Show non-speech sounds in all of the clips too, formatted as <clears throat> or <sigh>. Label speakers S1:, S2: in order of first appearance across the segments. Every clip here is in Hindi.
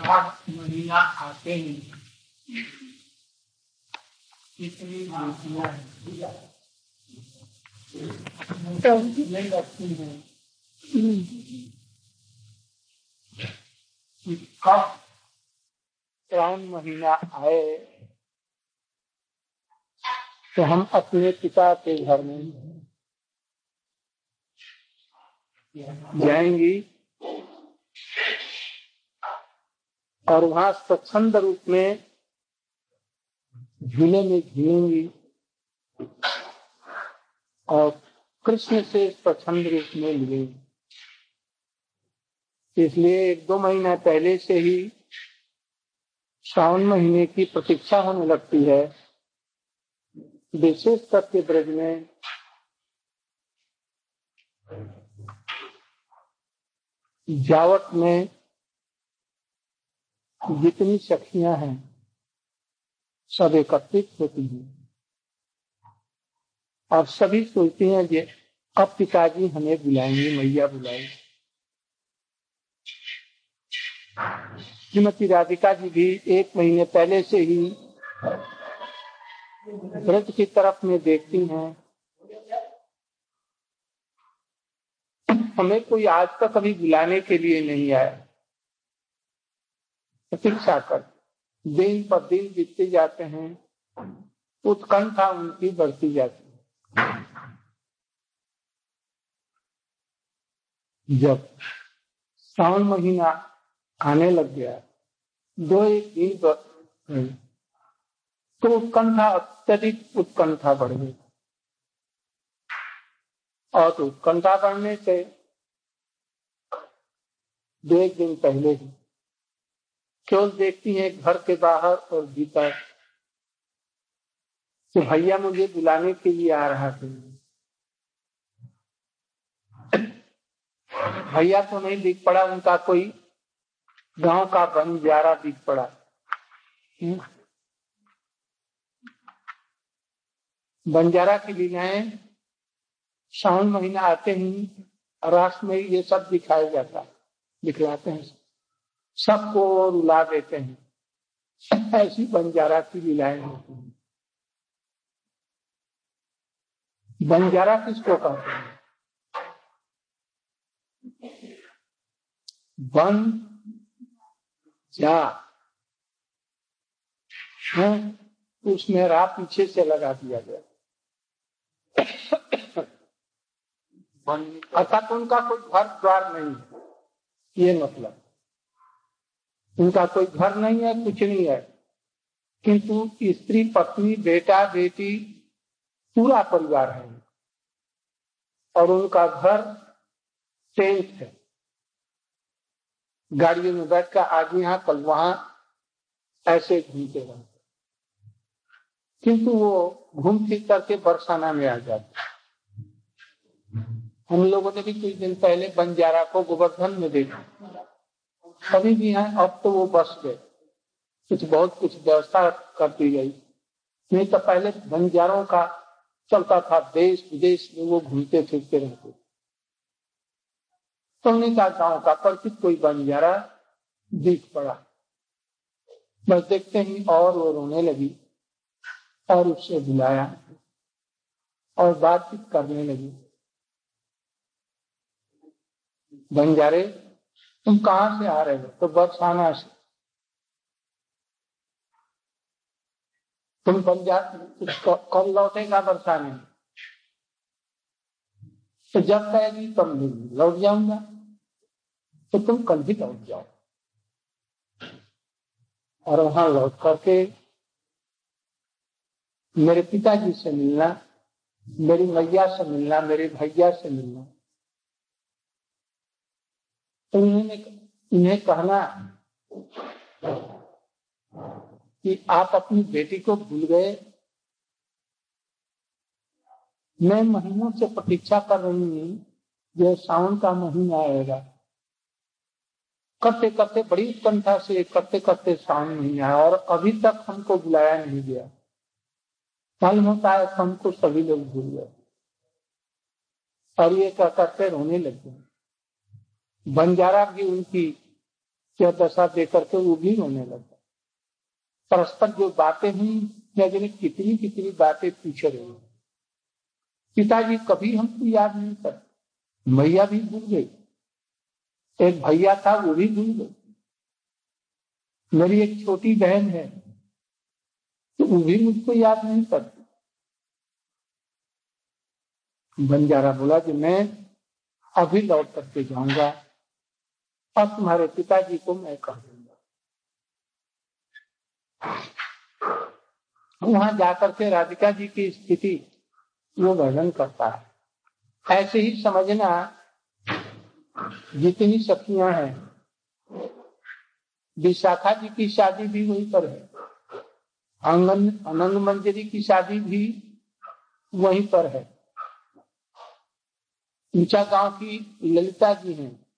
S1: सात महीना आते ही बेटियाँ नहीं लगती हैं कब श्रावण महीना आए तो हम अपने पिता के घर में जाएँगी और वहाँ स्वच्छंद रूप में झूले में झूलेंगी और कृष्ण से स्वच्छंद रूप में मिलेंगी। इसलिए एक दो महीना पहले से ही श्रावण महीने की प्रतीक्षा होने लगती है। विशेष करके ब्रज में जावट में जितनी सखियाँ हैं, सब एकत्रित होती हैं। और सभी सोचते हैं कि अब पिताजी हमें बुलाएँगे, मैया बुलाएँगे। श्रीमती राधिका जी भी एक महीने पहले से ही व्रत की तरफ़ में देखती हैं। हमें कोई आज तक अभी बुलाने के लिए नहीं आया। प्रतीक्षा कर। दिन पर दिन बीतते जाते हैं, उत्कंठा उनकी बढ़ती जाती है। जब श्रावण महीना आने लग गया, दो एक दिन तो उत्कंठा अत्यधिक उत्कंठा बढ़ गई। और तो उत्कंठा बढ़ने से दो एक दिन पहले ही केवल देखती है घर के बाहर और भीतर? कि भैया मुझे बुलाने के लिए आ रहा था भैया तो नहीं दिख पड़ा, उनका कोई गाँव का बंजारा दिख पड़ा। बंजारा की लीलाएँ श्रावण महीना आते ही राष्ट्र में ये सब दिखाया जाता, दिखलाते हैं। सबको रुला देते हैं। ऐसी बंजारा की लीलाएँ होती हैं। बंजारा किसको कहते हैं? बन जा। है उसमें रा पीछे से लगा दिया गया। अर्थात उनका कोई घर द्वार नहीं है। ये मतलब। उनका कोई घर नहीं है, कुछ नहीं है। किंतु स्त्री, पत्नी, बेटा, बेटी, पूरा परिवार है। और उनका घर टेंट है। गाड़ियों में बैठ कर आज यहाँ कल वहाँ ऐसे घूमते रहते किंतु वो घूम फिर करके बरसाना में आ जाते हम लोगों ने भी कुछ दिन पहले बंजारा को गोवर्धन में देखा। अभी भी हैं, अब तो वो बस गए। कुछ बहुत कुछ व्यवस्था कर दी गई। नहीं तो पहले बंजारों का चलता था, देश विदेश में वो घूमते फिरते रहते तो का गाँव का परिचित कोई बंजारा दिख पड़ा। बस देखते ही और वो रोने लगी और उससे बुलाया और बातचीत करने लगी। बंजारे तुम कहाँ से आ रहे हो? तो बरसाना से। तुम पंजाब कब लौटेगा बरसाने तो जब कहेगी, तब लौट जाऊँगा। तो तुम कल भी लौट जाओ। और वहाँ लौट करके मेरे पिताजी से मिलना, मेरी मैया से मिलना, मेरे भैया से मिलना। तो उन्हें कहना कि आप अपनी बेटी को भूल गए। मैं महीनों से प्रतीक्षा कर रही हूँ जो सावन का महीना आएगा। करते करते बड़ी उत्कंठा से करते करते सावन महीना आया और अभी तक हमको बुलाया नहीं गया। मालूम होता है हमको सभी लोग भूल गए। और ये कह रोने लग गए। बंजारा भी उनकी क्या दशा दे करके वो भी रोने लगा परस्पर जो बातें हुई न कितनी कितनी बातें पीछे रही पिताजी कभी हमको याद नहीं करते। मैया भी भूल गई। एक भैया था, वो भी भूल गई। मेरी एक छोटी बहन है तो वो भी मुझको याद नहीं करती। बंजारा बोला कि मैं अभी लौट करके जाऊँगा। और तुम्हारे पिताजी को मैं कह दूँगा। वहाँ जाकर के राधिका जी की स्थिति वो वर्णन करता है। ऐसे ही समझना जितनी सखियाँ हैं, विशाखा जी की शादी भी वहीं पर है। आँगन अनंग मंजरी की शादी भी वहीं पर है। ऊँचा गाँव की ललिता जी हैं।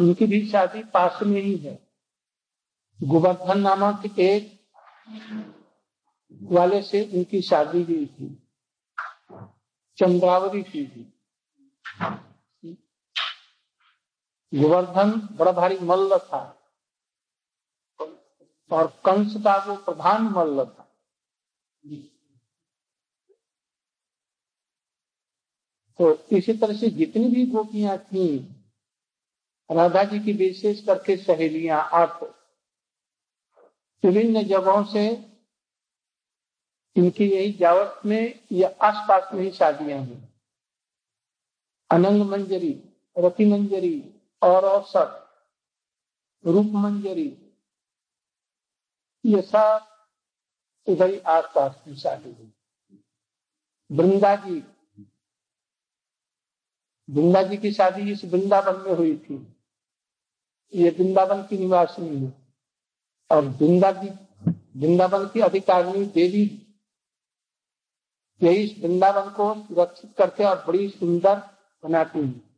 S1: उनकी भी शादी पास में ही है। गोवर्धन नामक एक वाले से उनकी शादी हुई थी। चंद्रावरी की थी। गोवर्धन बड़ा भारी मल्ल था। और कंस का वो प्रधान मल्ल था। तो इसी तरह से जितनी भी गोपियाँ थी राधा जी की विशेष करके सहेलियाँ आठ विभिन्न जगहों से इनकी यही जावट में या आसपास में ही शादियाँ हुई। अनंग मंजरी, रति मंजरी, और औसत, रूप मंजरी, ये सब उधर ही आस पास की शादी हुई। वृंदा जी वृंदा जी की शादी इस वृंदावन में हुई थी। ये वृंदावन की निवासिनी है। और वृंदा जी वृंदावन की अधिकारिणी देवी यही वृंदावन को सुरक्षित करके और बड़ी सुंदर बनाती है।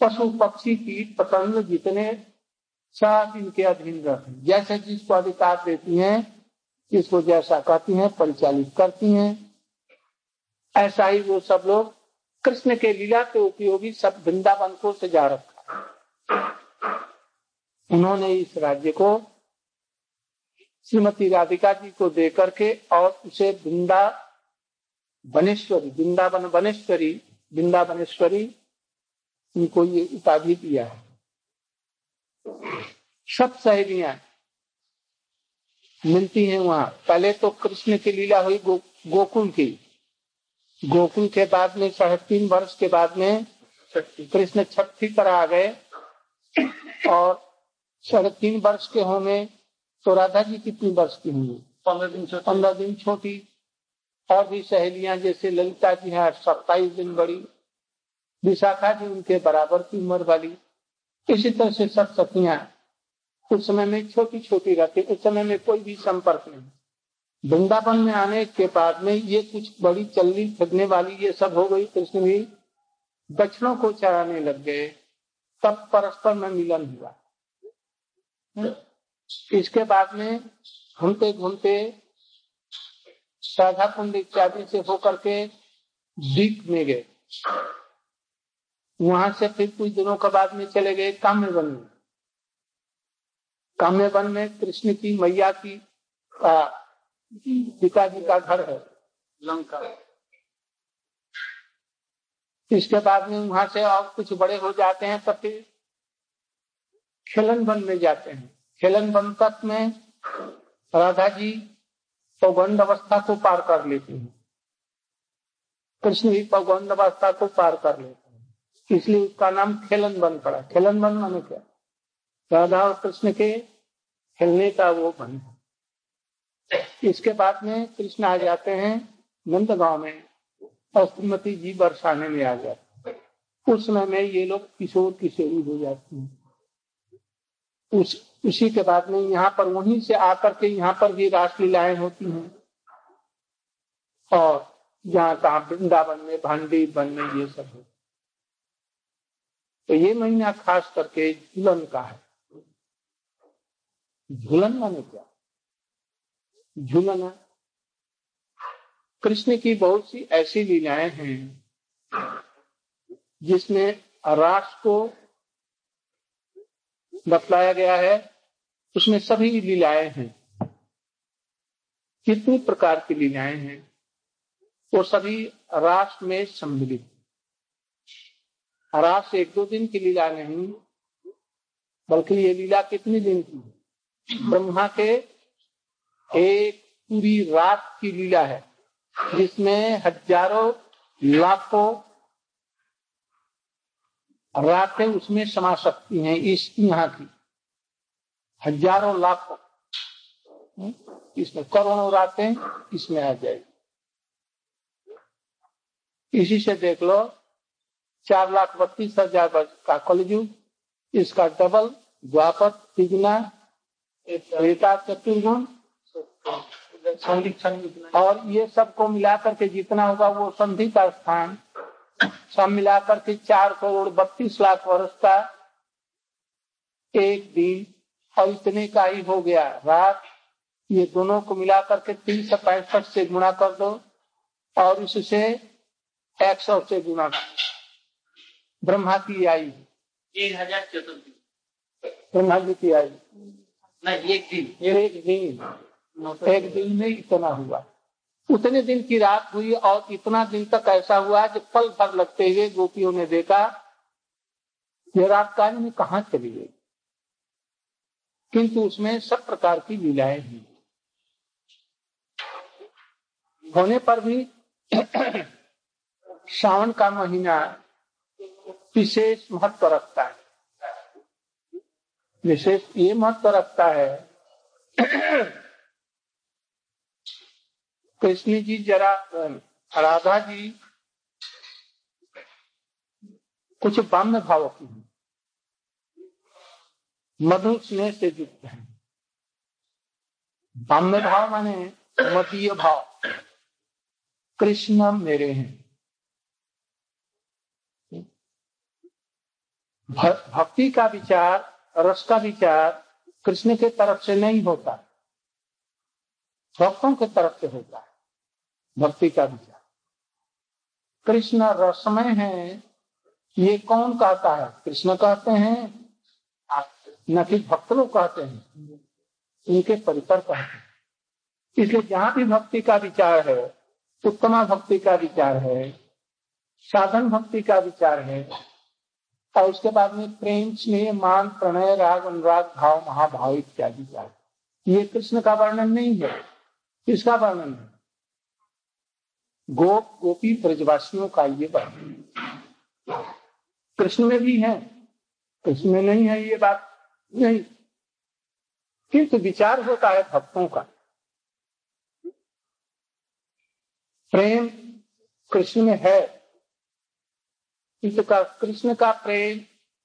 S1: पशु, पक्षी, कीट, पतंग जितने सब इनके अधीन रहते हैं। जैसे जिसको अधिकार देती हैं, जिसको जैसा कहती हैं, परिचालित करती हैं। ऐसा ही वो सब लोग कृष्ण के लीला के उपयोगी सब वृंदावन को सजा रखा उन्होंने इस राज्य को श्रीमती राधिका जी को दे करके और उसे वृंदा बनेश्वरी वृंदावन बनेश्वरी वृंदावनेश्वरी इनको ये उपाधि दिया है। सब सहेलियाँ मिलती हैं वहाँ। पहले तो कृष्ण की लीला हुई गो, गोकुल की। गोकुल के बाद में साढ़े तीन वर्ष के बाद में कृष्ण छठी पर आ गए और साढ़े तीन वर्ष के होंगे तो राधा जी कितनी वर्ष की होंगी? पंद्रह दिन पंद्रह दिन छोटी। और भी सहेलियाँ जैसे ललिता जी हैं सत्ताईस दिन बड़ी। विशाखा जी उनके बराबर की उम्र वाली। इसी तरह से सब सखियाँ। उस समय में छोटी छोटी रहती उस समय में कोई भी संपर्क नहीं। वृंदावन में आने के बाद में ये कुछ बड़ी चलनी फिरने वाली ये सब हो गई कृष्ण भी बछड़ों को चराने लग गए। तब परस्पर में मिलन हुआ। इसके बाद में घूमते घूमते साधा कुंड इत्यादि से होकर के दीप में गए। वहाँ से फिर कुछ दिनों के बाद में चले गए काम्य वन में। काम्य वन में कृष्ण की मैया की पिताजी का घर है लंका। इसके बाद में वहाँ से और कुछ बड़े हो जाते हैं तो फिर खेलन वन में जाते हैं। खेलन वन तक में राधा जी पौगंड अवस्था को पार कर लेती हैं। कृष्ण भी पौगंड अवस्था को पार कर लेते हैं। इसलिए उसका नाम खेलन बन पड़ा। खेलन बन माने क्या? राधा और कृष्ण के खेलने का वो बन इसके बाद में कृष्ण आ जाते हैं नंद गाँव में और श्रीमती जी बरसाने में आ जाते उस समय में ये लोग किशोर किशोरी हो जाती हैं। उस, उसी के बाद में यहाँ पर वहीं से आकर के यहाँ पर भी रासलीलाएँ होती हैं। और जहाँ कहा वृंदावन में भांडी वन में ये सब होता तो ये महीना खास करके झूलन का है। झूलन माने क्या? झूलना कृष्ण की बहुत सी ऐसी लीलाएँ हैं जिसमें रास को बतलाया गया है, उसमें सभी लीलाएँ हैं। कितनी प्रकार की लीलाएँ हैं वो सभी रास में सम्मिलित। रास एक दो दिन की लीला नहीं, बल्कि ये लीला कितनी दिन की ब्रह्मा के एक पूरी रात की लीला है, जिसमें हज़ारों, लाखों रातें उसमें समा सकती हैं इस यहाँ की। हज़ारों लाखों। इसमें करोड़ों रातें इसमें आ जाएगी। इसी से देख लो, चार लाख बत्तीस हज़ार वर्ष का कलयुग, इसका डबल, द्वापर, तिगुना चतुर्गुण, और ये सबको मिलाकर के जितना होगा वो संधि का स्थान सब मिलाकर के चार करोड़ बत्तीस लाख वर्ष का एक दिन और इतने का ही हो गया। रात ये दोनों को मिलाकर के तीन सौ पैंसठ से गुणा कर दो और इससे एक सौ से गुणा कर ब्रह्मा की आई
S2: एक हज़ार चतुर्थी
S1: ब्रह्मा जी की आई
S2: नहीं एक दिन।
S1: एक दिन। एक दिन में इतना हुआ। उतने दिन की रात हुई और इतना दिन तक ऐसा हुआ कि पल भर लगते हुए गोपियों ने देखा, ये रात काल में कहा चली गई? किंतु उसमें सब प्रकार की लीलाएँ हुई होने पर भी <clears throat> श्रावण का महीना विशेष महत्व रखता है। विशेष ये महत्व रखता है <clears throat> कृष्ण जी जरा राधा जी कुछ बाम्य भाव की है। मधु स्नेह से युक्त है। बाम्य भाव माने मतीय भाव। कृष्ण मेरे हैं। भक्ति का विचार, रस का विचार कृष्ण के तरफ़ से नहीं होता। भक्तों के तरफ़ से होता है भक्ति का विचार कृष्ण रसमय है, ये कौन कहता है? कृष्ण कहते हैं, न कि भक्त लोग कहते हैं इनके परिकर कहते हैं। इसलिए जहाँ भी भक्ति का विचार है, उत्तमा भक्ति का विचार है, साधन भक्ति का विचार है, और उसके बाद में प्रेम, स्नेह, मान, प्रणय, राग, अनुराग, भाव, महाभाव इत्यादि ये कृष्ण का वर्णन नहीं है। किसका वर्णन है? गोप, गोपी ब्रजवासियों का ये वर्णन कृष्ण में भी है। कृष्ण में नहीं है ये बात। नहीं। किंतु विचार होता है भक्तों का। प्रेम कृष्ण में है। का कृष्ण का प्रेम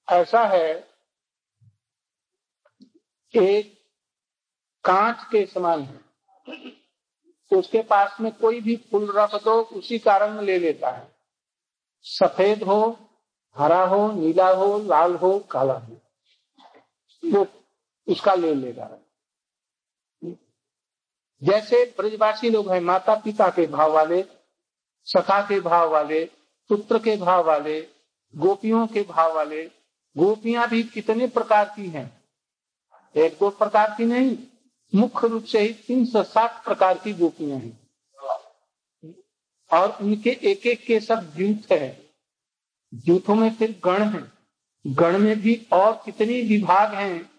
S1: ऐसा है एक कांच के समान है। तो उसके पास में कोई भी फूल रख दो, उसी का रंग ले लेता है। सफ़ेद हो, हरा हो, नीला हो, लाल हो, काला हो, वो उसका ले लेगा। जैसे ब्रजवासी लोग हैं माता पिता के भाव वाले, सखा के भाव वाले, पुत्र के भाव वाले, गोपियों के भाव वाले, गोपियाँ भी कितने प्रकार की हैं? एक दो प्रकार की नहीं मुख्य रूप से ही तीन सौ सात प्रकार की गोपियाँ हैं। और उनके एक एक के सब जूथ है। जूथों में फिर गण है। गण में भी और कितने विभाग हैं।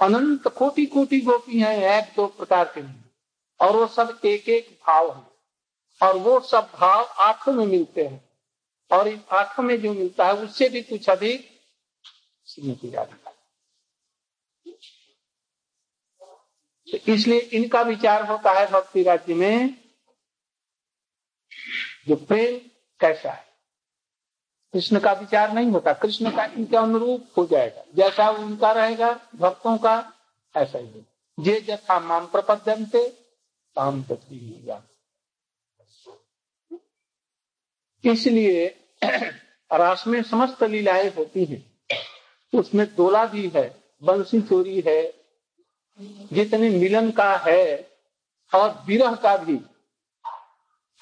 S1: अनंत कोटि कोटि गोपी हैं एक दो प्रकार के और वो सब एक एक भाव है। और वो सब भाव आँखों में मिलते हैं। और इन आँखों में जो मिलता है उससे भी कुछ अधिक श्रीमती राधिका। तो इसलिए इनका विचार होता है भक्ति राज्य में, जो प्रेम कैसा है। कृष्ण का विचार नहीं होता, कृष्ण का इनके अनुरूप हो जाएगा। जैसा उनका रहेगा, भक्तों का, ऐसा ही जे जथा माम प्रपद्यंते ताम तत्वी इसलिए <clears throat> रास में समस्त लीलाएँ होती हैं। उसमें दोला भी है, बंसी चोरी है जितने मिलन का है और विरह का भी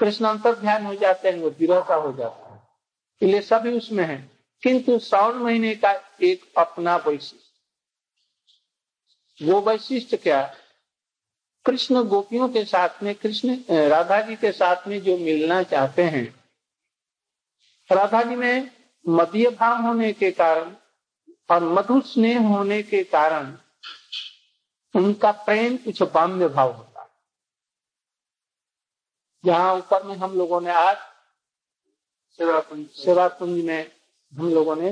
S1: कृष्णांतर ध्यान हो जाते हैं, वो विरह का हो जाता है। इसलिए सभी उसमें है। किंतु सावन महीने का एक अपना वैशिष्ट। वो वैशिष्ट क्या? कृष्ण गोपियों के साथ में, कृष्ण राधा जी के साथ में जो मिलना चाहते हैं, राधा जी में मध्य भाव होने के कारण और मधुर स्नेह होने के कारण उनका प्रेम कुछ बाम्य भाव होता है। जहाँ ऊपर में हम लोगों ने आज सेवा कुंज में हम लोगों ने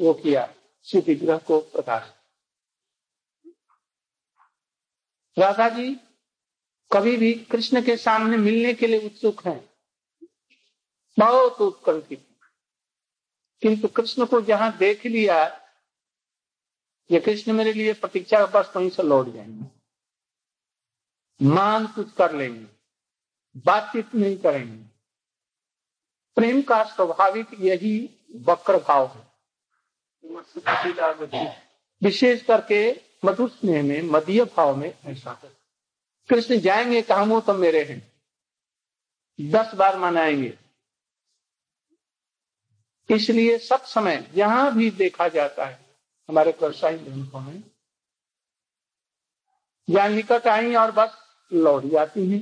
S1: वो किया शिव विग्रह को प्रकाश। राधा जी कभी भी कृष्ण के सामने मिलने के लिए उत्सुक हैं। बहुत उत्कंठित किंतु कृष्ण को जहाँ देख लिया ये कृष्ण मेरे लिए प्रतीक्षा बस वहीं से लौट जाएँगे। मान कुछ कर लेंगे, बातचीत नहीं करेंगे। प्रेम का स्वाभाविक यही वक्र भाव है। विशेष करके मधुर स्नेह में मध्य भाव में ऐसा कृष्ण जाएँगे, कहा वो तो मेरे हैं। दस बार मनाएँगे। इसलिए सब समय जहाँ भी देखा जाता है हमारे व्यवसायिक ग्रंथों में या निकट आई और बस लौट जाती है,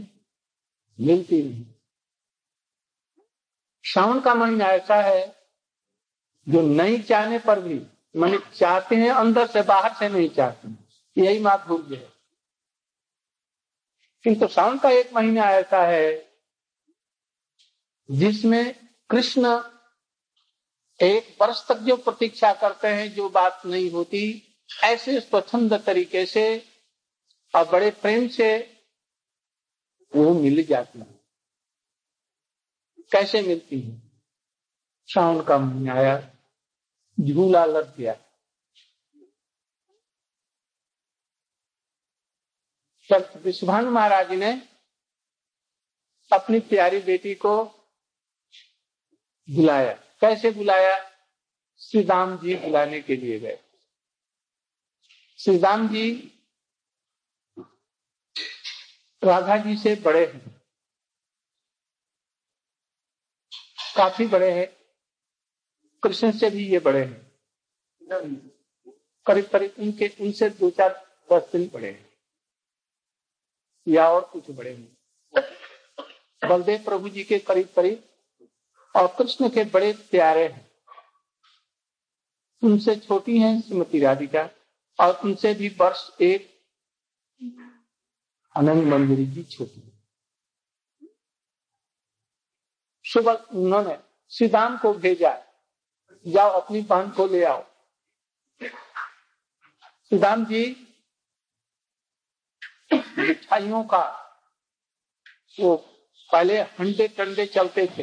S1: मिलती नहीं। श्रावण का महीना ऐसा है जो नहीं चाहने पर भी, मैंने चाहते हैं अंदर से, बाहर से नहीं चाहते यही माधुर्य है किंतु श्रावण का एक महीना ऐसा है जिसमें कृष्ण एक वर्ष तक जो प्रतीक्षा करते हैं, जो बात नहीं होती, ऐसे स्वच्छंद तरीके से और बड़े प्रेम से वो मिल जाती है। कैसे मिलती है? श्रावण का महीना आया, झूला लग गया। विश्वान महाराज ने अपनी प्यारी बेटी को बुलाया। कैसे बुलाया? श्री राम जी बुलाने के लिए गए। श्री राम जी राधा जी से बड़े हैं। काफ़ी बड़े हैं। कृष्ण से भी ये बड़े हैं। करीब करीब उनके, उनसे दो चार दस दिन बड़े हैं। या और कुछ बड़े हैं। बलदेव प्रभु जी के करीब करीब और कृष्ण के बड़े प्यारे हैं। उनसे छोटी हैं श्रीमती राधिका और उनसे भी वर्ष एक आनंद मंदिर जी छोटी। सुबह उन्होंने श्रीदाम को भेजा, जाओ अपनी बहन को ले आओ। श्रीदाम जी, मिठाइयों का वो पहले हंडे टंडे चलते थे।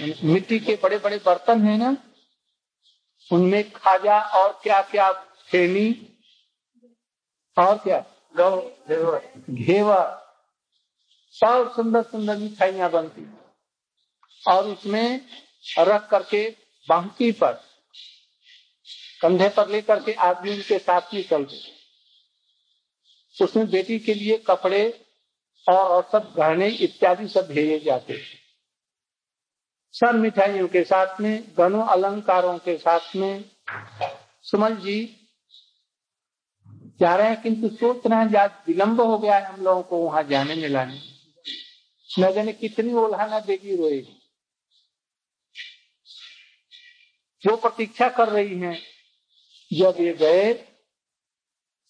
S1: मिट्टी के बड़े बड़े बर्तन है ना उनमें खाजा और क्या क्या फेनी और क्या? घेवर। सब सुंदर सुंदर मिठाइयाँ बनती और उसमें रख करके बांकी पर कंधे पर लेकर के आदमी उनके साथ में चलते उसमें बेटी के लिए कपड़े और सब गहने इत्यादि सब भेजे जाते थे सब मिठाइयों के साथ में गणों अलंकारों के साथ में। सुमन जी जा रहे हैं, किंतु सोच रहे हैं आज विलम्ब हो गया है हम लोगों को वहाँ जाने में लाने। न जाने कितनी ओल्हाना देगी रोएगी जो प्रतीक्षा कर रही हैं, जब ये गए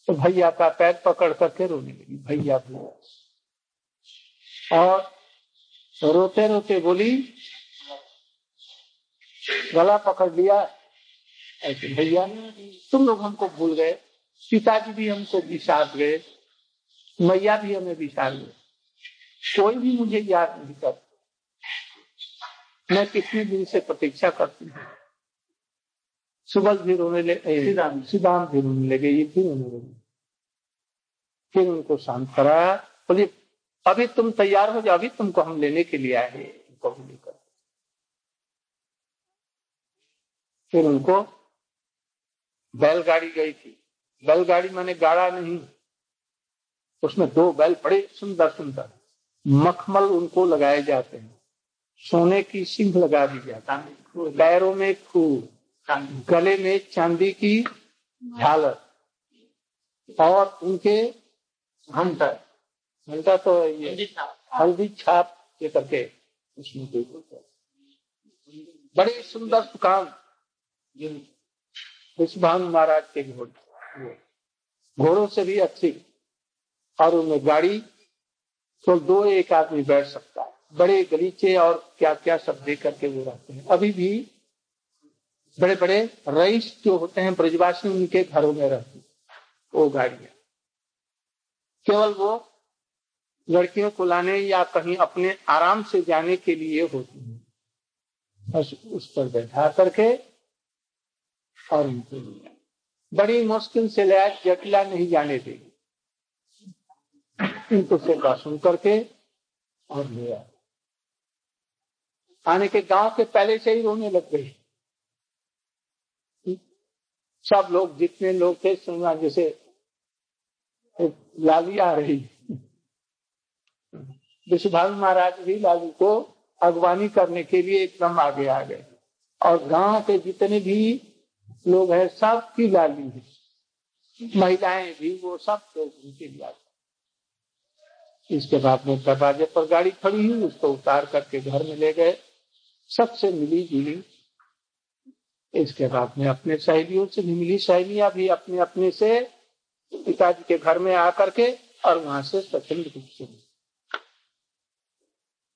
S1: तो भैया का पैर पकड़ करके रोने लगी। भैया भैया और रोते रोते बोली गला पकड़ लिया। ऐसे भैया तुम लोग हमको भूल गए। पिताजी भी हमको विषाद गए। मैया भी हमें विषाद गए। कोई भी मुझे याद नहीं कर मैं कितने दिन से प्रतीक्षा करती हूँ। सुबह भी रोने लगे सिद्धांत। भी रोने लगे ये भी रोने लगे। फिर उनको शांत कराया बोलिए अभी तुम तैयार हो जाओ अभी तुमको हम लेने के लिए आए हैं। तुमको लेकर। फिर उनको बैलगाड़ी गई थी। बैलगाड़ी मैंने गाड़ा नहीं। उसमें दो बैल बड़े सुंदर सुंदर। मखमल उनको लगाए जाते हैं। सोने की सिंह लगा दी जाती पैरों में खूब गले में चांदी की झालर और उनके घंटा घंटा तो ये हल्दी छाप। ये करके उसमें बड़े सुंदर दुकान विश्वान महाराज के घोड़े घोड़ों से भी अच्छी और उनमें गाड़ी तो दो एक आदमी बैठ सकता है। बड़े गलीचे और क्या क्या सब दे करके वो रहते हैं। अभी भी बड़े बड़े रईस जो होते हैं, ब्रजवासी, उनके घरों में रहते वो गाड़ियाँ। केवल वो लड़कियों को लाने या कहीं अपने आराम से जाने के लिए होती है। बस उस पर बैठा करके और उनको लिया बड़ी मुश्किल से लाया जटिला नहीं जाने देगी इनको सेवा सुन करके और ले आए आने के गाँव के पहले से ही रोने लग गई सब लोग, जितने लोग थे सुनना जैसे लाली आ रही। विश्वभावी महाराज भी लालू को अगवानी करने के लिए एकदम आगे आ गए। और गाँव के जितने भी लोग हैं सब की लाली है। महिलाएँ भी, वो सब लोग उनके लिए इसके बाद में दरवाजे पर गाड़ी खड़ी हुई, उसको उतार करके घर में ले गए। सबसे मिली जुली। इसके बाद में अपने सहेलियों से भी मिली। सहेलियाँ भी अपने अपने से पिताजी के घर में आकर के और वहाँ से स्वतंत्र रूप से मिली।